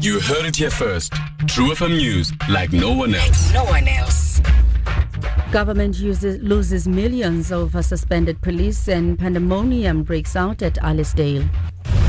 You heard it here first. True FM News, like no one else. No one else. Government uses, loses millions over suspended police and pandemonium breaks out at Alicedale.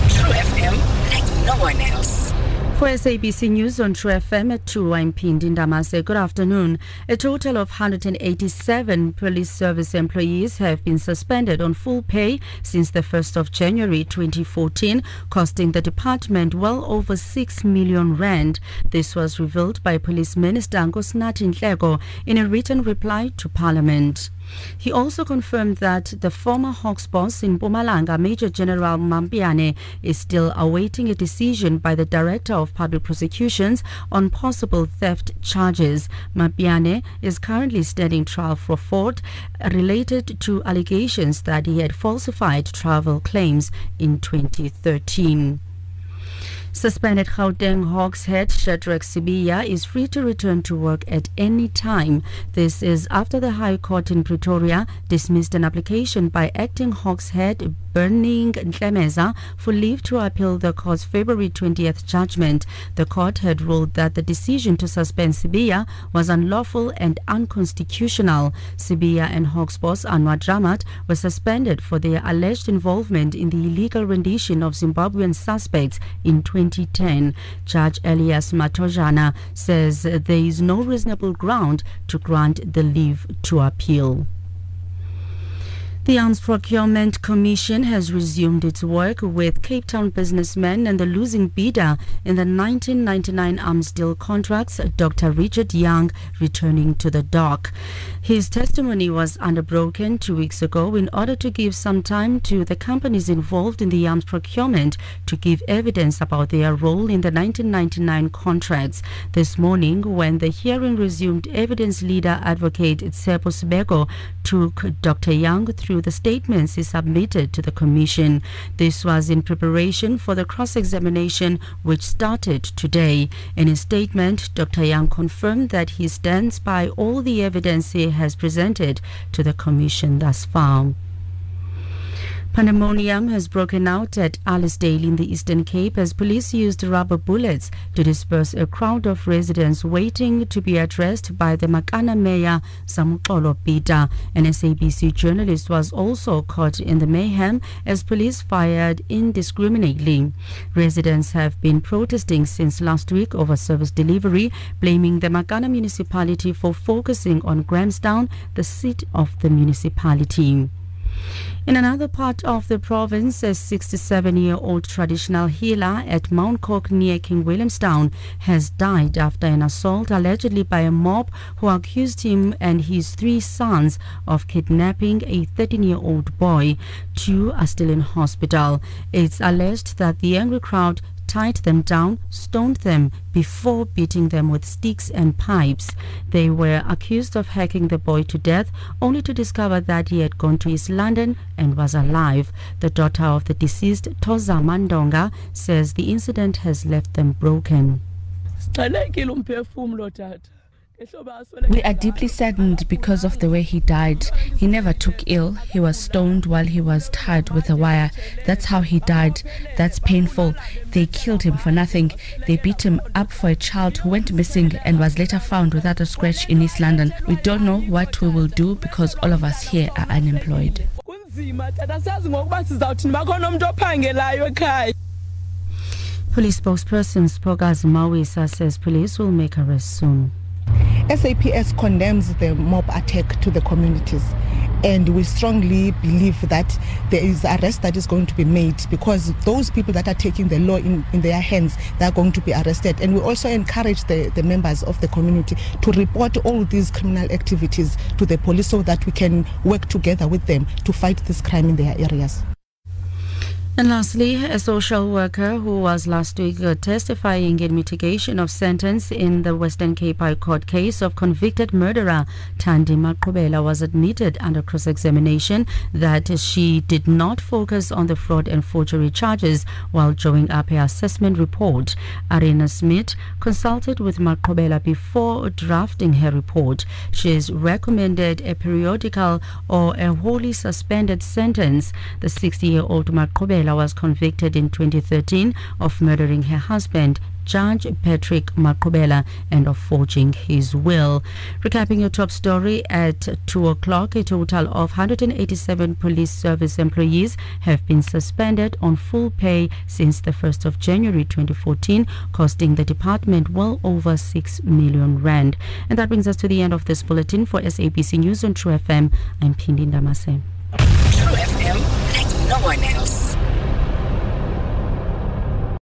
True FM, like no one else. For SABC News on True FM at 2, I'm Pindi Ndamase. Good afternoon. A total of 187 police service employees have been suspended on full pay since the 1st of January 2014, costing the department well over 6 million rand. This was revealed by Police Minister Nkosinathi Nhleko in a written reply to Parliament. He also confirmed that the former Hawks boss in Mpumalanga, Major General Mapiane, is still awaiting a decision by the Director of Public Prosecutions on possible theft charges. Mapiane is currently standing trial for fraud related to allegations that he had falsified travel claims in 2013. Suspended Gauteng Hawks head Sibiya is free to return to work at any time. This is after the High Court in Pretoria dismissed an application by acting Hawks head Berning Ntlemeza for leave to appeal the court's February 20th judgment. The court had ruled that the decision to suspend Sibiya was unlawful and unconstitutional. Sibiya and Hawks boss Anwar Dramat were suspended for their alleged involvement in the illegal rendition of Zimbabwean suspects in 2010. Judge Elias Matojane says there is no reasonable ground to grant the leave to appeal. The Arms Procurement Commission has resumed its work with Cape Town businessmen and the losing bidder in the 1999 arms deal contracts, Dr. Richard Young, returning to the dock. His testimony was underbroken two weeks ago in order to give some time to the companies involved in the arms procurement to give evidence about their role in the 1999 contracts. This morning, when the hearing resumed, evidence leader advocate Tsepo Sibeko took Dr. Young through the statements he submitted to the Commission. This was in preparation for the cross examination, which started today. In his statement, Dr. Young confirmed that he stands by all the evidence he has presented to the Commission thus far. Pandemonium has broken out at Alicedale in the Eastern Cape as police used rubber bullets to disperse a crowd of residents waiting to be addressed by the Makana mayor Samuxolo Peter. An SABC journalist was also caught in the mayhem as police fired indiscriminately. Residents have been protesting since last week over service delivery, blaming the Makana municipality for focusing on Grahamstown, the seat of the municipality. In another part of the province, a 67-year-old traditional healer at Mount Coke near King Williamstown has died after an assault allegedly by a mob who accused him and his three sons of kidnapping a 13-year-old boy. Two are still in hospital. It's alleged that the angry crowd tied them down, stoned them before beating them with sticks and pipes. They were accused of hacking the boy to death, only to discover that he had gone to East London and was alive. The daughter of the deceased, Toza Mandonga, says the incident has left them broken. We are deeply saddened because of the way he died. He never took ill. He was stoned while he was tied with a wire. That's how he died. That's painful. They killed him for nothing. They beat him up for a child who went missing and was later found without a scratch in East London. We don't know what we will do because all of us here are unemployed. Police spokesperson Spokazi Mawisa says police will make arrests soon. SAPS condemns the mob attack to the communities and we strongly believe that there is arrest that is going to be made because those people that are taking the law in, in their hands they are going to be arrested and we also encourage the, the members of the community to report all these criminal activities to the police so that we can work together with them to fight this crime in their areas. And lastly, a social worker who was last week uh, testifying in mitigation of sentence in the Western Cape High Court case of convicted murderer Tandi Maqubela was admitted under cross-examination that she did not focus on the fraud and forgery charges while drawing up her assessment report. Arena Smith consulted with Maqubela before drafting her report. She has recommended a periodical or a wholly suspended sentence. The 60-year-old Maqubela Makwela was convicted in 2013 of murdering her husband, Judge Patrick Maqubela and of forging his will. Recapping your top story at 2 o'clock, a total of 187 police service employees have been suspended on full pay since the 1st of January 2014, costing the department well over 6 million rand. And that brings us to the end of this bulletin for SABC News on True FM. I'm Pindi Damase. True FM like no one else.